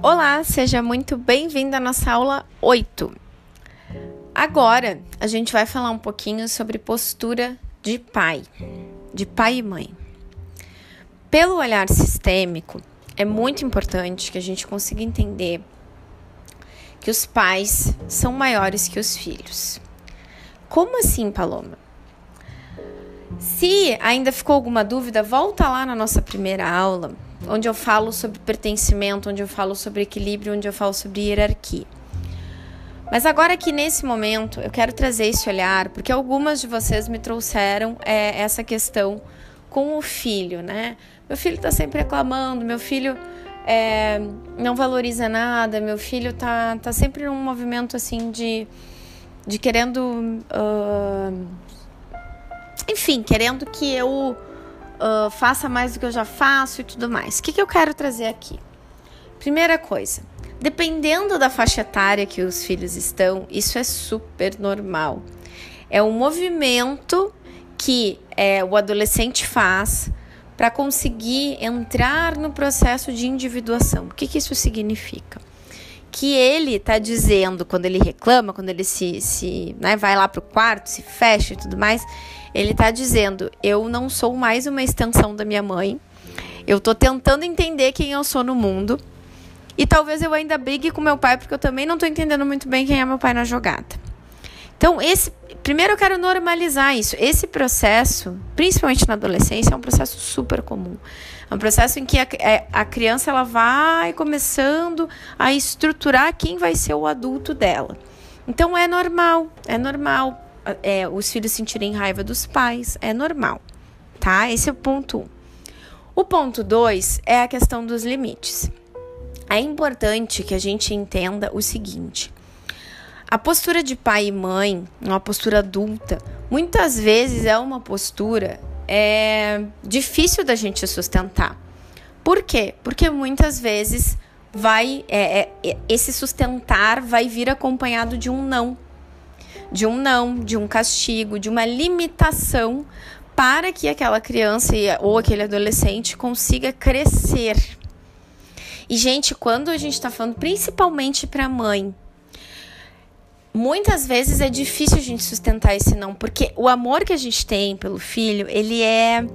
Olá, seja muito bem-vindo à nossa aula 8. Agora a gente vai falar um pouquinho sobre postura de pai, de pai e mãe. Pelo olhar sistêmico, é muito importante que a gente consiga entender que os pais são maiores que os filhos. Como assim, Paloma? Se ainda ficou alguma dúvida, volta lá na nossa primeira aula onde eu falo sobre pertencimento, onde eu falo sobre equilíbrio, onde eu falo sobre hierarquia. Mas agora aqui nesse momento eu quero trazer esse olhar, porque algumas de vocês me trouxeram é, essa questão com o filho, né? Meu filho está sempre reclamando, meu filho é, não valoriza nada, meu filho tá, tá sempre num movimento assim de, de querendo. Uh, enfim, querendo que eu uh, faça mais do que eu já faço e tudo mais. O que, que eu quero trazer aqui? Primeira coisa, dependendo da faixa etária que os filhos estão, isso é super normal. É um movimento que é, o adolescente faz para conseguir entrar no processo de individuação. O que, que isso significa? Que ele está dizendo, quando ele reclama, quando ele se, se né, vai lá para o quarto, se fecha e tudo mais, ele está dizendo: eu não sou mais uma extensão da minha mãe. Eu estou tentando entender quem eu sou no mundo. E talvez eu ainda brigue com meu pai, porque eu também não estou entendendo muito bem quem é meu pai na jogada. Então, esse primeiro eu quero normalizar isso. Esse processo, principalmente na adolescência, é um processo super comum. É um processo em que a, é, a criança ela vai começando a estruturar quem vai ser o adulto dela. Então é normal, é normal é, os filhos sentirem raiva dos pais, é normal, tá? Esse é o ponto 1. Um. O ponto 2 é a questão dos limites. É importante que a gente entenda o seguinte: a postura de pai e mãe, uma postura adulta, muitas vezes é uma postura é, difícil da gente sustentar. Por quê? Porque muitas vezes vai é, é, esse sustentar vai vir acompanhado de um não de um não, de um castigo, de uma limitação para que aquela criança ou aquele adolescente consiga crescer. E, gente, quando a gente está falando principalmente para a mãe, muitas vezes é difícil a gente sustentar esse não, porque o amor que a gente tem pelo filho, ele é.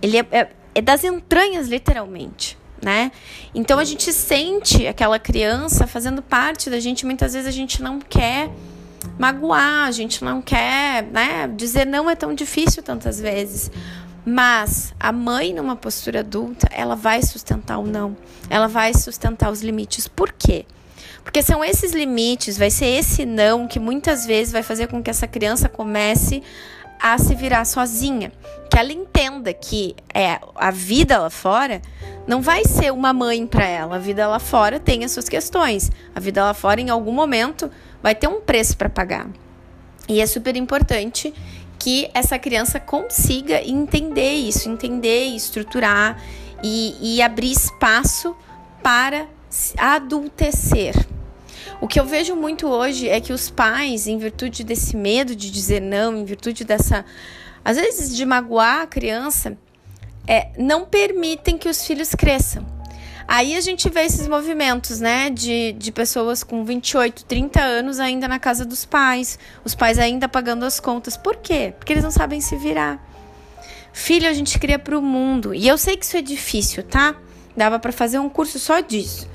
Ele é, é, é das entranhas, literalmente. Né? Então a gente sente aquela criança fazendo parte da gente, muitas vezes a gente não quer magoar, a gente não quer, né? Dizer não é tão difícil tantas vezes. Mas a mãe, numa postura adulta, ela vai sustentar o não, ela vai sustentar os limites. Por quê? Porque são esses limites, vai ser esse não que muitas vezes vai fazer com que essa criança comece a se virar sozinha. Que ela entenda que é a vida lá fora não vai ser uma mãe para ela. A vida lá fora tem as suas questões. A vida lá fora, em algum momento, vai ter um preço para pagar. E é super importante que essa criança consiga entender isso, entender estruturar e, e abrir espaço para adultecer. O que eu vejo muito hoje é que os pais, em virtude desse medo de dizer não, em virtude dessa, às vezes, de magoar a criança, é, não permitem que os filhos cresçam. Aí a gente vê esses movimentos, né, de, de pessoas com 28, 30 anos ainda na casa dos pais, os pais ainda pagando as contas. Por quê? Porque eles não sabem se virar. Filho, a gente cria para o mundo. E eu sei que isso é difícil, tá? Dava para fazer um curso só disso.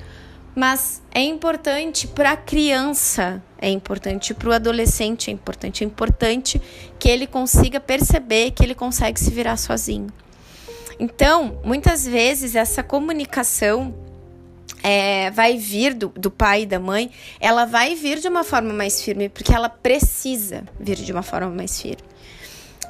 Mas é importante para a criança, é importante para o adolescente, é importante, é importante que ele consiga perceber que ele consegue se virar sozinho. Então, muitas vezes essa comunicação é, vai vir do, do pai e da mãe, ela vai vir de uma forma mais firme, porque ela precisa vir de uma forma mais firme.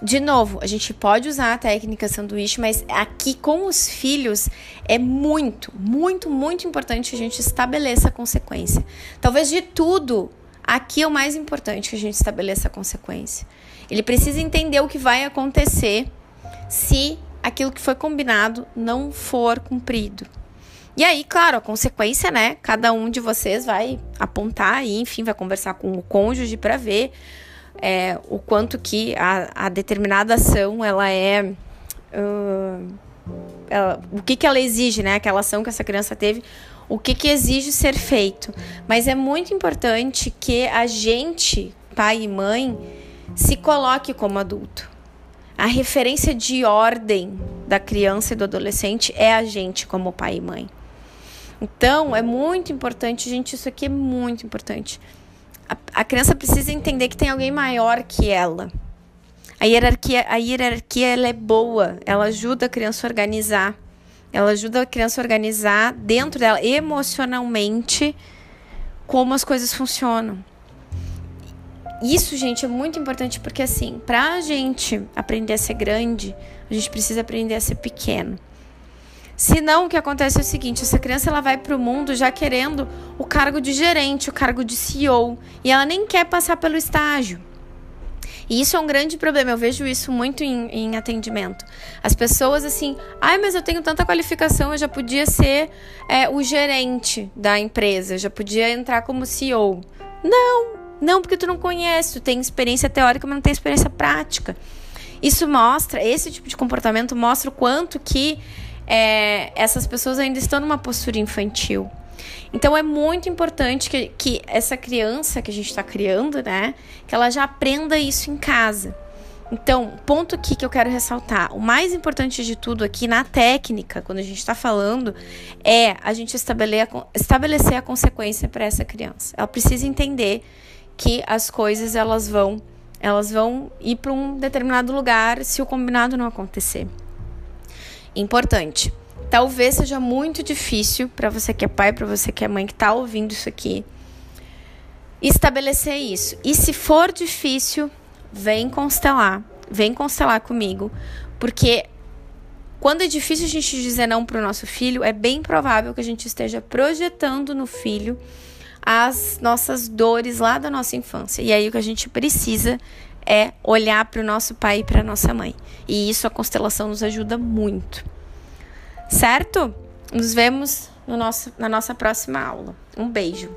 De novo, a gente pode usar a técnica sanduíche, mas aqui com os filhos é muito, muito, muito importante a gente estabeleça a consequência. Talvez de tudo, aqui é o mais importante que a gente estabeleça a consequência. Ele precisa entender o que vai acontecer se aquilo que foi combinado não for cumprido. E aí, claro, a consequência, né? Cada um de vocês vai apontar e, enfim, vai conversar com o cônjuge para ver é, o quanto que a, a, determinada ação ela é. Uh, ela, o que, que ela exige, né? Aquela ação que essa criança teve, o que, que exige ser feito. Mas é muito importante que a gente, pai e mãe, se coloque como adulto. A referência de ordem da criança e do adolescente é a gente como pai e mãe. Então, é muito importante, gente, isso aqui é muito importante. A, a criança precisa entender que tem alguém maior que ela. A hierarquia, a hierarquia ela é boa, ela ajuda a criança a organizar. Ela ajuda a criança a organizar dentro dela emocionalmente como as coisas funcionam. Isso, gente, é muito importante porque assim, pra gente aprender a ser grande, a gente precisa aprender a ser pequeno. Senão, o que acontece é o seguinte: essa criança ela vai para o mundo já querendo o cargo de gerente, o cargo de CEO, e ela nem quer passar pelo estágio. E isso é um grande problema, eu vejo isso muito em, em atendimento. As pessoas assim, ai, mas eu tenho tanta qualificação, eu já podia ser é, o gerente da empresa, já podia entrar como CEO. Não, não, porque tu não conhece, tu tem experiência teórica, mas não tem experiência prática. Isso mostra, esse tipo de comportamento mostra o quanto que é, essas pessoas ainda estão numa postura infantil. Então é muito importante que, que essa criança que a gente está criando, né, que ela já aprenda isso em casa. Então, ponto aqui que eu quero ressaltar: o mais importante de tudo aqui na técnica, quando a gente está falando, é a gente estabelecer a consequência para essa criança. Ela precisa entender que as coisas elas vão elas vão ir para um determinado lugar se o combinado não acontecer. Importante. Talvez seja muito difícil para você que é pai, para você que é mãe que está ouvindo isso aqui, estabelecer isso. E se for difícil, vem constelar, vem constelar comigo, porque quando é difícil a gente dizer não para o nosso filho, é bem provável que a gente esteja projetando no filho as nossas dores lá da nossa infância. E aí o que a gente precisa é olhar para o nosso pai e para nossa mãe. E isso a constelação nos ajuda muito. Certo? Nos vemos no nosso, na nossa próxima aula. Um beijo.